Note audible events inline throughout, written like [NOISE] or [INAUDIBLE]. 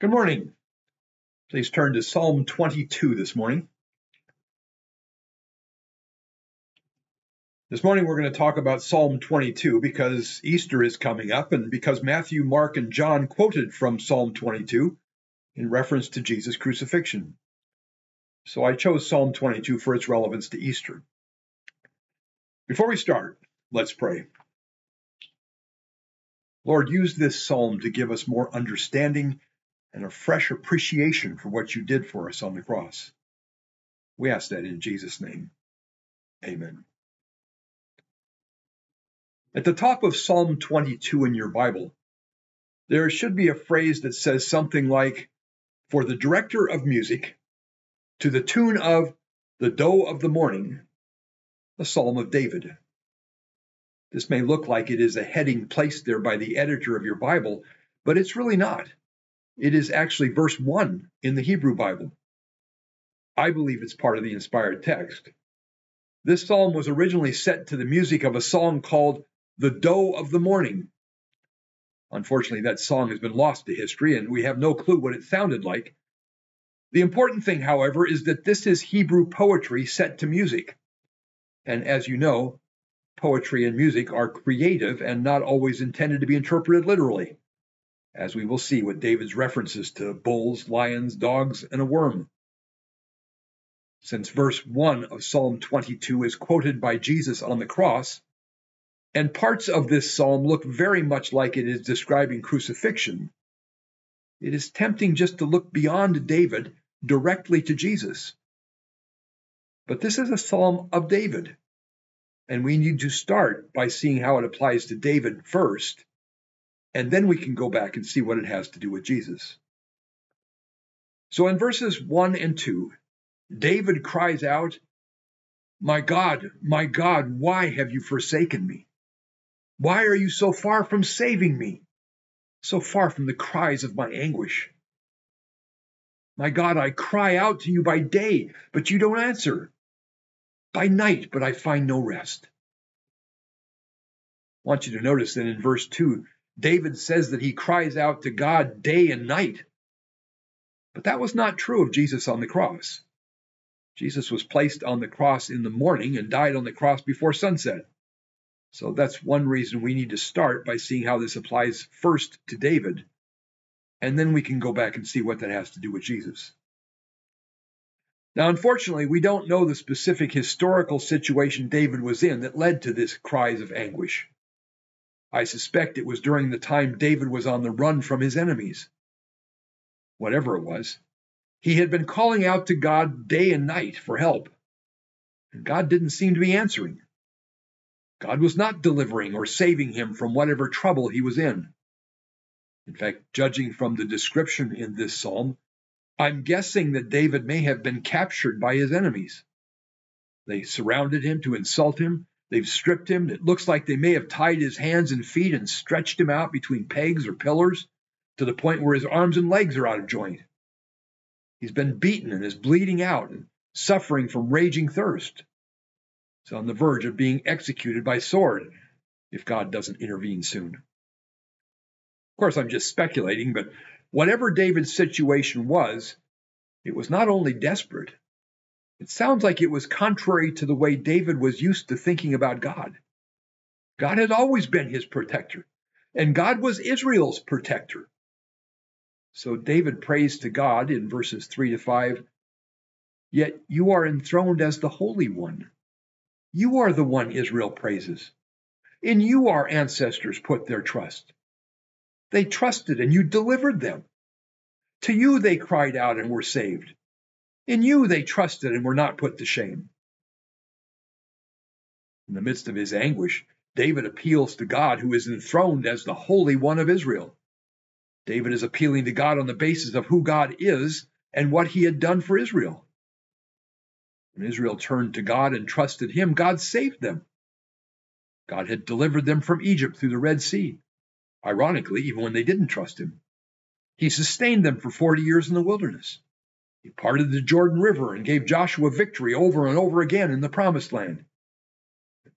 Good morning. Please turn to Psalm 22 this morning. This morning we're going to talk about Psalm 22 because Easter is coming up and because Matthew, Mark, and John quoted from Psalm 22 in reference to Jesus' crucifixion. So I chose Psalm 22 for its relevance to Easter. Before we start, let's pray. Lord, use this psalm to give us more understanding and a fresh appreciation for what you did for us on the cross. We ask that in Jesus' name. Amen. At the top of Psalm 22 in your Bible, there should be a phrase that says something like, For the director of music, to the tune of The Doe of the Morning, a Psalm of David. This may look like it is a heading placed there by the editor of your Bible, but it's really not. It is actually verse 1 in the Hebrew Bible. I believe it's part of the inspired text. This psalm was originally set to the music of a song called The Doe of the Morning. Unfortunately, that song has been lost to history, and we have no clue what it sounded like. The important thing, however, is that this is Hebrew poetry set to music. And as you know, poetry and music are creative and not always intended to be interpreted literally as we will see with David's references to bulls, lions, dogs, and a worm. Since verse 1 of Psalm 22 is quoted by Jesus on the cross, and parts of this psalm look very much like it is describing crucifixion, it is tempting just to look beyond David directly to Jesus. But this is a psalm of David, and we need to start by seeing how it applies to David first and then we can go back and see what it has to do with Jesus. So in verses 1 and 2, David cries out, My God, my God, why have you forsaken me? Why are you so far from saving me? So far from the cries of my anguish. My God, I cry out to you by day, but you don't answer. By night, but I find no rest. I want you to notice that in verse 2, David says that he cries out to God day and night. But that was not true of Jesus on the cross. Jesus was placed on the cross in the morning and died on the cross before sunset. So that's one reason we need to start by seeing how this applies first to David, and then we can go back and see what that has to do with Jesus. Now, unfortunately, we don't know the specific historical situation David was in that led to this cries of anguish. I suspect it was during the time David was on the run from his enemies. Whatever it was, he had been calling out to God day and night for help, and God didn't seem to be answering. God was not delivering or saving him from whatever trouble he was in. In fact, judging from the description in this psalm, I'm guessing that David may have been captured by his enemies. They surrounded him to insult him, They've stripped him. It looks like they may have tied his hands and feet and stretched him out between pegs or pillars to the point where his arms and legs are out of joint. He's been beaten and is bleeding out and suffering from raging thirst. He's on the verge of being executed by sword if God doesn't intervene soon. Of course, I'm just speculating, but whatever David's situation was, it was not only desperate, it sounds like it was contrary to the way David was used to thinking about God. God had always been his protector, and God was Israel's protector. So David prays to God in verses 3 to 5 Yet you are enthroned as the Holy One. You are the one Israel praises. In you our ancestors put their trust. They trusted and you delivered them. To you they cried out and were saved. In you they trusted and were not put to shame. In the midst of his anguish, David appeals to God, who is enthroned as the Holy One of Israel. David is appealing to God on the basis of who God is and what he had done for Israel. When Israel turned to God and trusted him, God saved them. God had delivered them from Egypt through the Red Sea. Ironically, even when they didn't trust him, he sustained them for 40 years in the wilderness. He parted the Jordan River and gave Joshua victory over and over again in the promised land.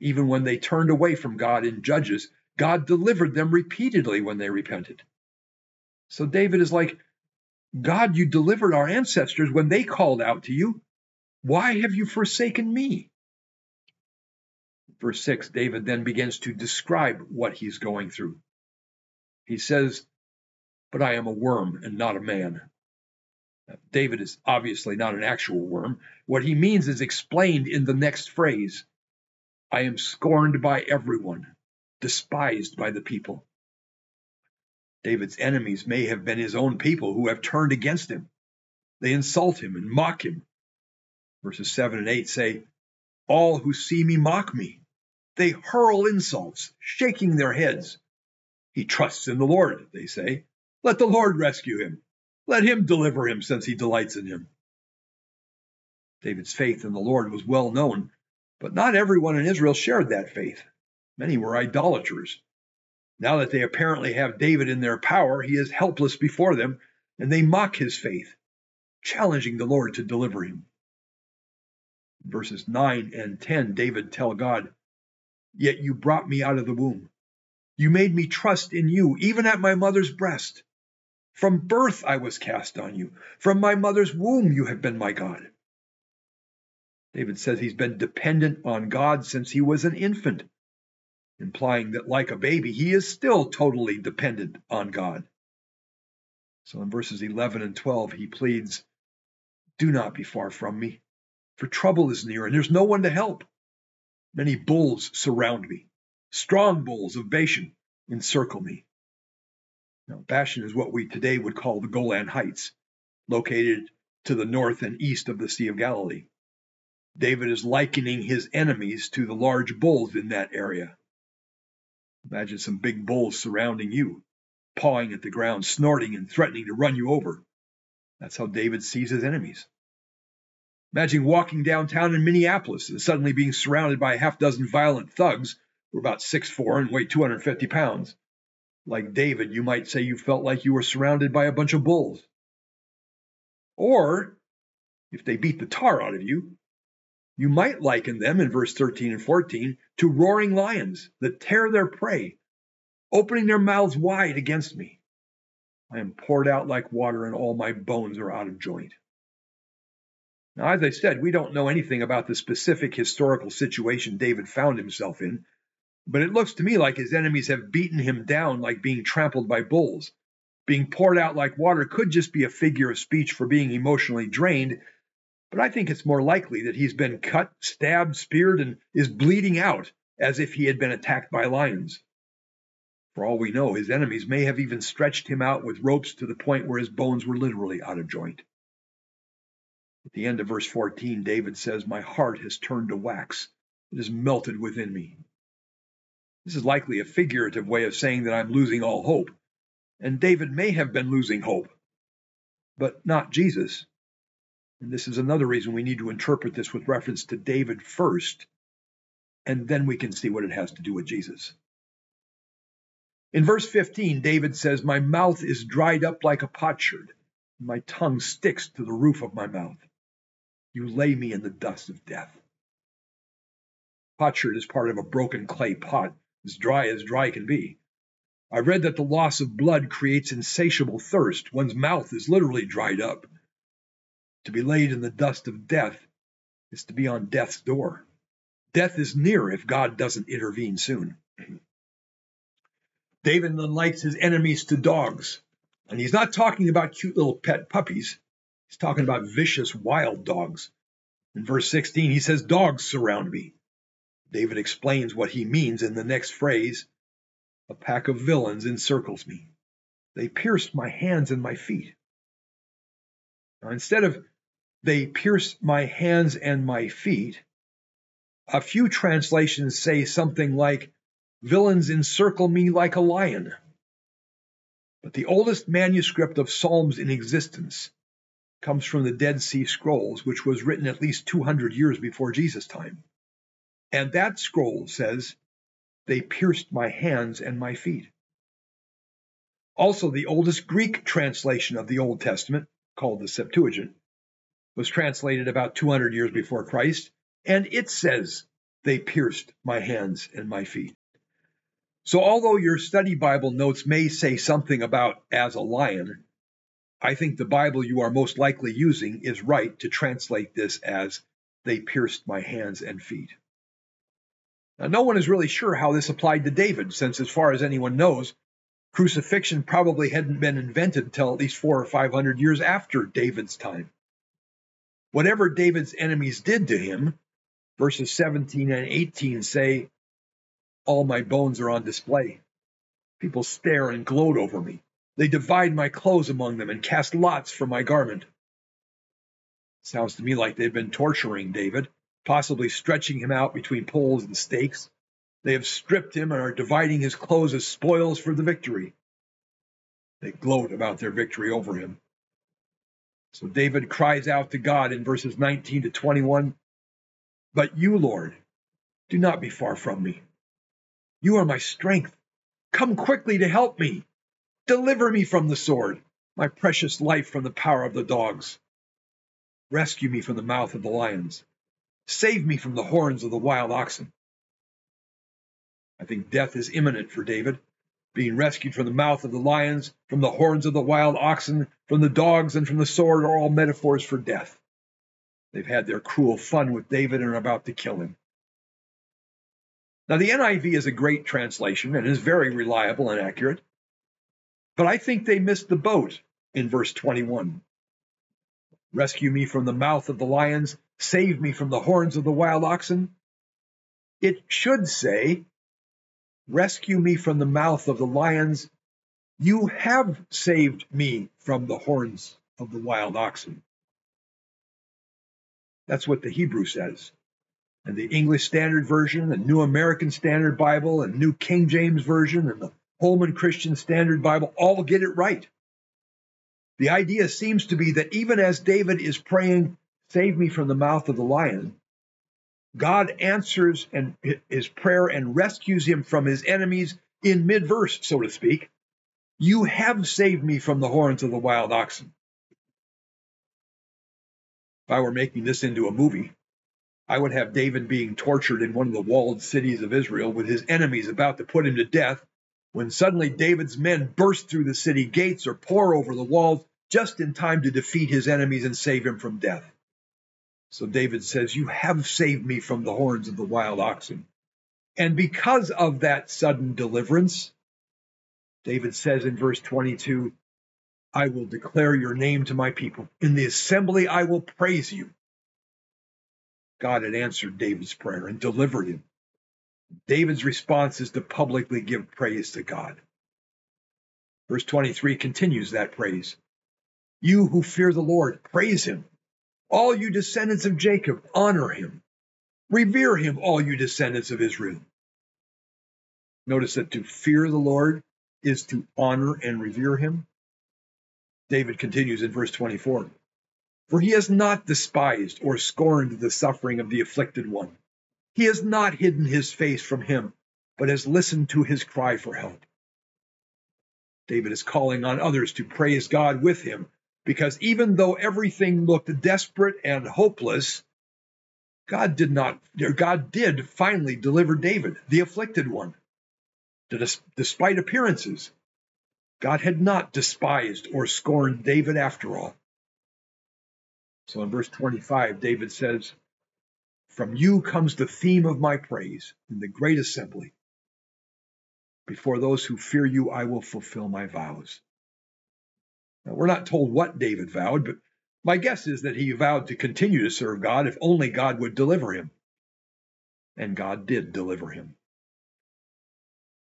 Even when they turned away from God in Judges, God delivered them repeatedly when they repented. So David is like, God, you delivered our ancestors when they called out to you. Why have you forsaken me? Verse 6, David then begins to describe what he's going through. He says, But I am a worm and not a man. David is obviously not an actual worm. What he means is explained in the next phrase I am scorned by everyone, despised by the people. David's enemies may have been his own people who have turned against him. They insult him and mock him. Verses 7 and 8 say, All who see me mock me. They hurl insults, shaking their heads. He trusts in the Lord, they say. Let the Lord rescue him. Let him deliver him, since he delights in him. David's faith in the Lord was well known, but not everyone in Israel shared that faith. Many were idolaters. Now that they apparently have David in their power, he is helpless before them, and they mock his faith, challenging the Lord to deliver him. Verses 9 and 10, David tell God, Yet you brought me out of the womb. You made me trust in you, even at my mother's breast. From birth I was cast on you. From my mother's womb you have been my God. David says he's been dependent on God since he was an infant implying that, like a baby, he is still totally dependent on God. So in verses 11 and 12, he pleads, Do not be far from me, for trouble is near, and there's no one to help. Many bulls surround me. Strong bulls of Bashan encircle me. Bashan is what we today would call the Golan Heights, located to the north and east of the Sea of Galilee. David is likening his enemies to the large bulls in that area. Imagine some big bulls surrounding you, pawing at the ground, snorting and threatening to run you over. That's how David sees his enemies. Imagine walking downtown in Minneapolis and suddenly being surrounded by a half dozen violent thugs who are about 6'4 and weigh 250 pounds. Like David, you might say you felt like you were surrounded by a bunch of bulls. Or, if they beat the tar out of you, you might liken them in verse 13 and 14 to roaring lions that tear their prey, opening their mouths wide against me. I am poured out like water, and all my bones are out of joint. Now, as I said, we don't know anything about the specific historical situation David found himself in, but it looks to me like his enemies have beaten him down like being trampled by bulls. Being poured out like water could just be a figure of speech for being emotionally drained but I think it's more likely that he's been cut, stabbed, speared, and is bleeding out as if he had been attacked by lions. For all we know, his enemies may have even stretched him out with ropes to the point where his bones were literally out of joint. At the end of verse 14, David says, My heart has turned to wax. It has melted within me. This is likely a figurative way of saying that I'm losing all hope. And David may have been losing hope, but not Jesus. And this is another reason we need to interpret this with reference to David first, and then we can see what it has to do with Jesus. In verse 15, David says, My mouth is dried up like a potsherd, and my tongue sticks to the roof of my mouth. You lay me in the dust of death. Potsherd is part of a broken clay pot, as dry as dry can be. I read that the loss of blood creates insatiable thirst. One's mouth is literally dried up. To be laid in the dust of death is to be on death's door. Death is near if God doesn't intervene soon. David likes his enemies to dogs. And he's not talking about cute little pet puppies. He's talking about vicious wild dogs. In verse 16, he says, Dogs surround me. David explains what he means in the next phrase A pack of villains encircles me. They pierced my hands and my feet. Now, instead of they pierce my hands and my feet. A few translations say something like, Villains encircle me like a lion. But the oldest manuscript of Psalms in existence comes from the Dead Sea Scrolls, which was written at least 200 years before Jesus' time. And that scroll says, They pierced my hands and my feet. Also, the oldest Greek translation of the Old Testament, called the Septuagint, was translated about 200 years before Christ, and it says, They pierced my hands and my feet. So, although your study Bible notes may say something about as a lion, I think the Bible you are most likely using is right to translate this as, They pierced my hands and feet. Now, no one is really sure how this applied to David, since, as far as anyone knows, crucifixion probably hadn't been invented until at least four or five hundred years after David's time. Whatever David's enemies did to him, verses 17 and 18 say, All my bones are on display. People stare and gloat over me. They divide my clothes among them and cast lots for my garment. Sounds to me like they've been torturing David, possibly stretching him out between poles and stakes. They have stripped him and are dividing his clothes as spoils for the victory. They gloat about their victory over him. So David cries out to God in verses 19 to 21 But you, Lord, do not be far from me. You are my strength. Come quickly to help me. Deliver me from the sword, my precious life from the power of the dogs. Rescue me from the mouth of the lions. Save me from the horns of the wild oxen. I think death is imminent for David, being rescued from the mouth of the lions, from the horns of the wild oxen, from the dogs, and from the sword are all metaphors for death. They've had their cruel fun with David and are about to kill him. Now, the NIV is a great translation and is very reliable and accurate. But I think they missed the boat in verse 21. Rescue me from the mouth of the lions, save me from the horns of the wild oxen. It should say, Rescue me from the mouth of the lions. You have saved me from the horns of the wild oxen. That's what the Hebrew says. And the English Standard Version, the New American Standard Bible, and New King James Version, and the Holman Christian Standard Bible all get it right. The idea seems to be that even as David is praying, Save me from the mouth of the lion, God answers and his prayer and rescues him from his enemies in mid verse, so to speak. You have saved me from the horns of the wild oxen. If I were making this into a movie, I would have David being tortured in one of the walled cities of Israel with his enemies about to put him to death when suddenly David's men burst through the city gates or pour over the walls just in time to defeat his enemies and save him from death. So David says, You have saved me from the horns of the wild oxen. And because of that sudden deliverance, David says in verse 22, I will declare your name to my people. In the assembly, I will praise you. God had answered David's prayer and delivered him. David's response is to publicly give praise to God. Verse 23 continues that praise. You who fear the Lord, praise him. All you descendants of Jacob, honor him. Revere him, all you descendants of Israel. Notice that to fear the Lord is to honor and revere him. David continues in verse 24 For he has not despised or scorned the suffering of the afflicted one. He has not hidden his face from him, but has listened to his cry for help. David is calling on others to praise God with him because even though everything looked desperate and hopeless, God did not, God did finally deliver David, the afflicted one. Despite appearances, God had not despised or scorned David after all. So in verse 25, David says, from you comes the theme of my praise in the great assembly. Before those who fear you, I will fulfill my vows. Now, we're not told what David vowed, but my guess is that he vowed to continue to serve God if only God would deliver him. And God did deliver him.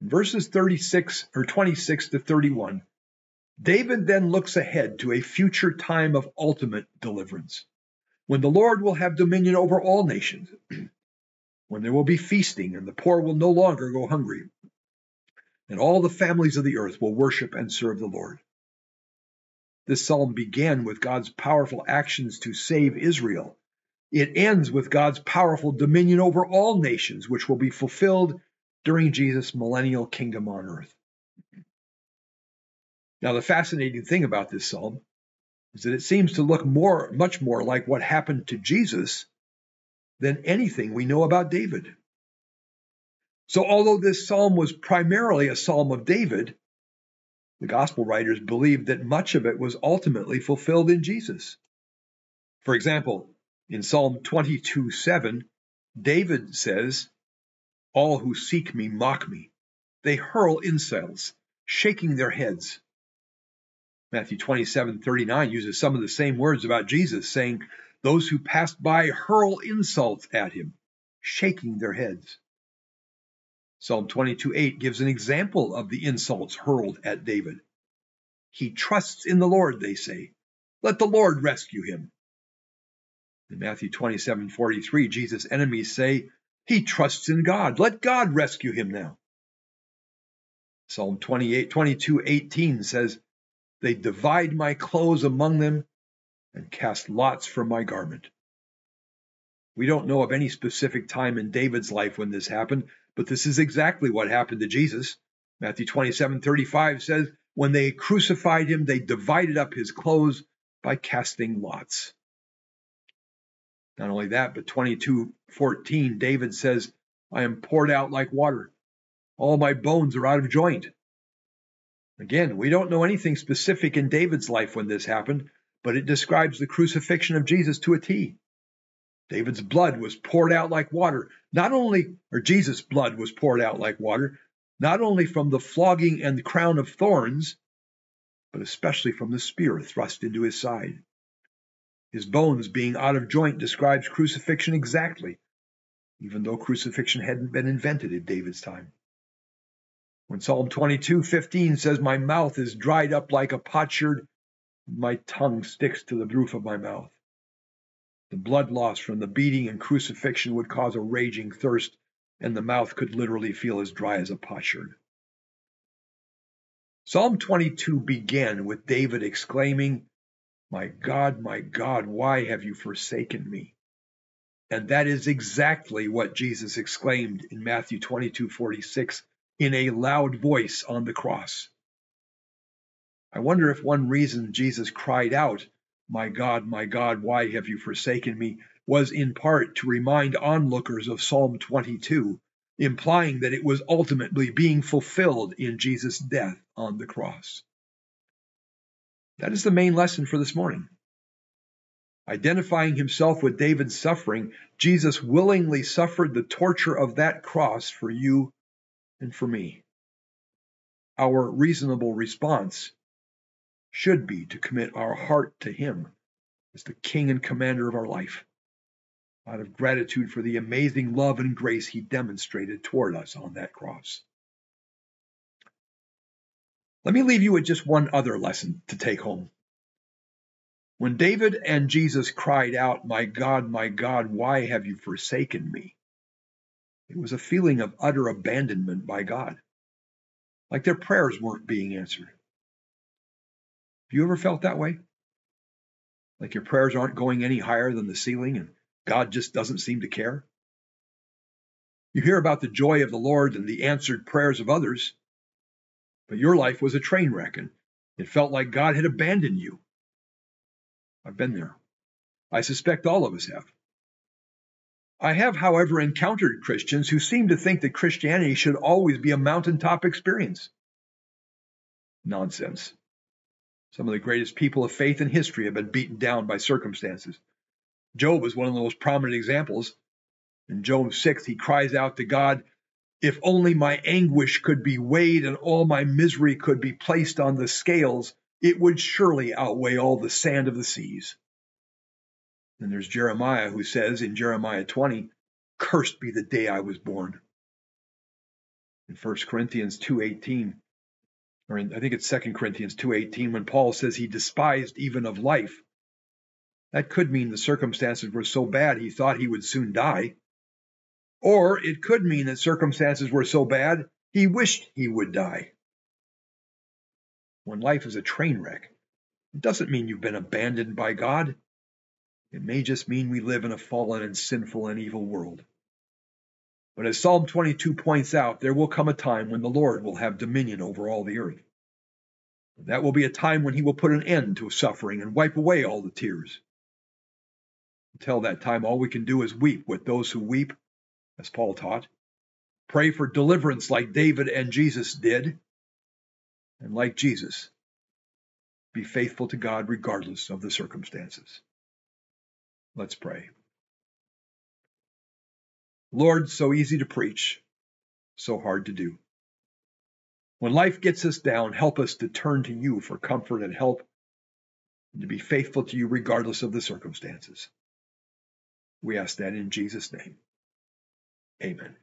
In verses 36 or 26 to 31, David then looks ahead to a future time of ultimate deliverance when the Lord will have dominion over all nations, [CLEARS THROAT] when there will be feasting and the poor will no longer go hungry, and all the families of the earth will worship and serve the Lord. This psalm began with God's powerful actions to save Israel. It ends with God's powerful dominion over all nations, which will be fulfilled during Jesus' millennial kingdom on earth. Now, the fascinating thing about this psalm is that it seems to look more, much more like what happened to Jesus than anything we know about David. So, although this psalm was primarily a psalm of David, The gospel writers believed that much of it was ultimately fulfilled in Jesus. For example, in Psalm 22 7, David says, All who seek me mock me. They hurl insults, shaking their heads. Matthew 27 39 uses some of the same words about Jesus, saying, Those who passed by hurl insults at him, shaking their heads. Psalm 22:8 gives an example of the insults hurled at David. He trusts in the Lord, they say. Let the Lord rescue him. In Matthew 27:43, Jesus' enemies say, He trusts in God. Let God rescue him now. Psalm 28, 22 18 says, They divide my clothes among them and cast lots for my garment. We don't know of any specific time in David's life when this happened, but this is exactly what happened to Jesus. Matthew 27 35 says, When they crucified him, they divided up his clothes by casting lots. Not only that, but 22:14, David says, I am poured out like water. All my bones are out of joint. Again, we don't know anything specific in David's life when this happened, but it describes the crucifixion of Jesus to a T. David's blood was poured out like water, not only, or Jesus' blood was poured out like water, not only from the flogging and the crown of thorns, but especially from the spear thrust into his side. His bones being out of joint describes crucifixion exactly, even though crucifixion hadn't been invented in David's time. When Psalm 22:15 says, My mouth is dried up like a potsherd, my tongue sticks to the roof of my mouth. The blood loss from the beating and crucifixion would cause a raging thirst, and the mouth could literally feel as dry as a potsherd. Psalm 22 began with David exclaiming, my God, my God, why have you forsaken me? And that is exactly what Jesus exclaimed in Matthew 22 46 in a loud voice on the cross. I wonder if one reason Jesus cried out, My God, my God, why have you forsaken me? was in part to remind onlookers of Psalm 22, implying that it was ultimately being fulfilled in Jesus' death on the cross. That is the main lesson for this morning. Identifying himself with David's suffering, Jesus willingly suffered the torture of that cross for you and for me. Our reasonable response should be to commit our heart to him as the king and commander of our life, out of gratitude for the amazing love and grace he demonstrated toward us on that cross. Let me leave you with just one other lesson to take home. When David and Jesus cried out, My God, my God, why have you forsaken me? It was a feeling of utter abandonment by God, like their prayers weren't being answered. Have you ever felt that way? Like your prayers aren't going any higher than the ceiling and God just doesn't seem to care? You hear about the joy of the Lord and the answered prayers of others, but your life was a train wreck and it felt like God had abandoned you. I've been there. I suspect all of us have. I have, however, encountered Christians who seem to think that Christianity should always be a mountaintop experience. Nonsense. Some of the greatest people of faith in history have been beaten down by circumstances. Job is one of the most prominent examples. In Job 6, he cries out to God, if only my anguish could be weighed and all my misery could be placed on the scales, it would surely outweigh all the sand of the seas. And there's Jeremiah who says in Jeremiah 20, Cursed be the day I was born. In 1 Corinthians 2.18, or in, I think it's 2 Corinthians 2.18, when Paul says he despised even of life, that could mean the circumstances were so bad he thought he would soon die. Or it could mean that circumstances were so bad he wished he would die. When life is a train wreck, it doesn't mean you've been abandoned by God. It may just mean we live in a fallen and sinful and evil world. But as Psalm 22 points out, there will come a time when the Lord will have dominion over all the earth. That will be a time when he will put an end to suffering and wipe away all the tears. Until that time, all we can do is weep with those who weep as Paul taught. Pray for deliverance like David and Jesus did. And like Jesus, be faithful to God regardless of the circumstances. Let's pray. Lord, so easy to preach, so hard to do. When life gets us down, help us to turn to you for comfort and help, and to be faithful to you regardless of the circumstances. We ask that in Jesus' name. Amen.